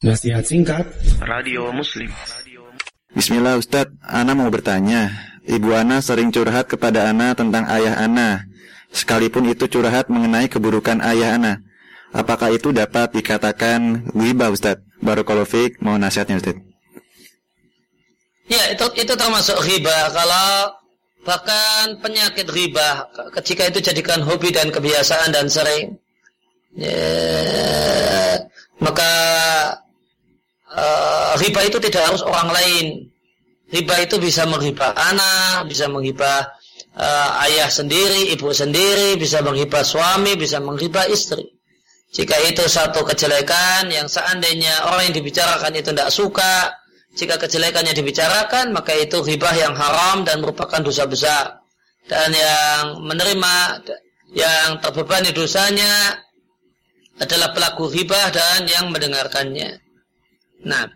Nasihat singkat. Radio Muslim. Bismillah Ustadz, Ana mau bertanya. Ibu Ana sering curhat kepada Ana tentang ayah Ana. Sekalipun itu curhat mengenai keburukan ayah Ana. Apakah itu dapat dikatakan ghibah Ustadz? Barakallahu fiik, mau nasihatnya Ustadz Ya, itu itu termasuk riba. Kalau bahkan penyakit riba, ketika itu jadikan hobi dan kebiasaan dan sering, ya, maka uh, riba itu tidak harus orang lain. Riba itu bisa menghibah anak, bisa menghibah uh, ayah sendiri, ibu sendiri, bisa menghibah suami, bisa menghibah istri. Jika itu satu kejelekan yang seandainya orang yang dibicarakan itu tidak suka, jika kejelekannya dibicarakan, maka itu ribah yang haram dan merupakan dosa besar. Dan yang menerima, yang terbebani dosanya adalah pelaku ribah dan yang mendengarkannya. На,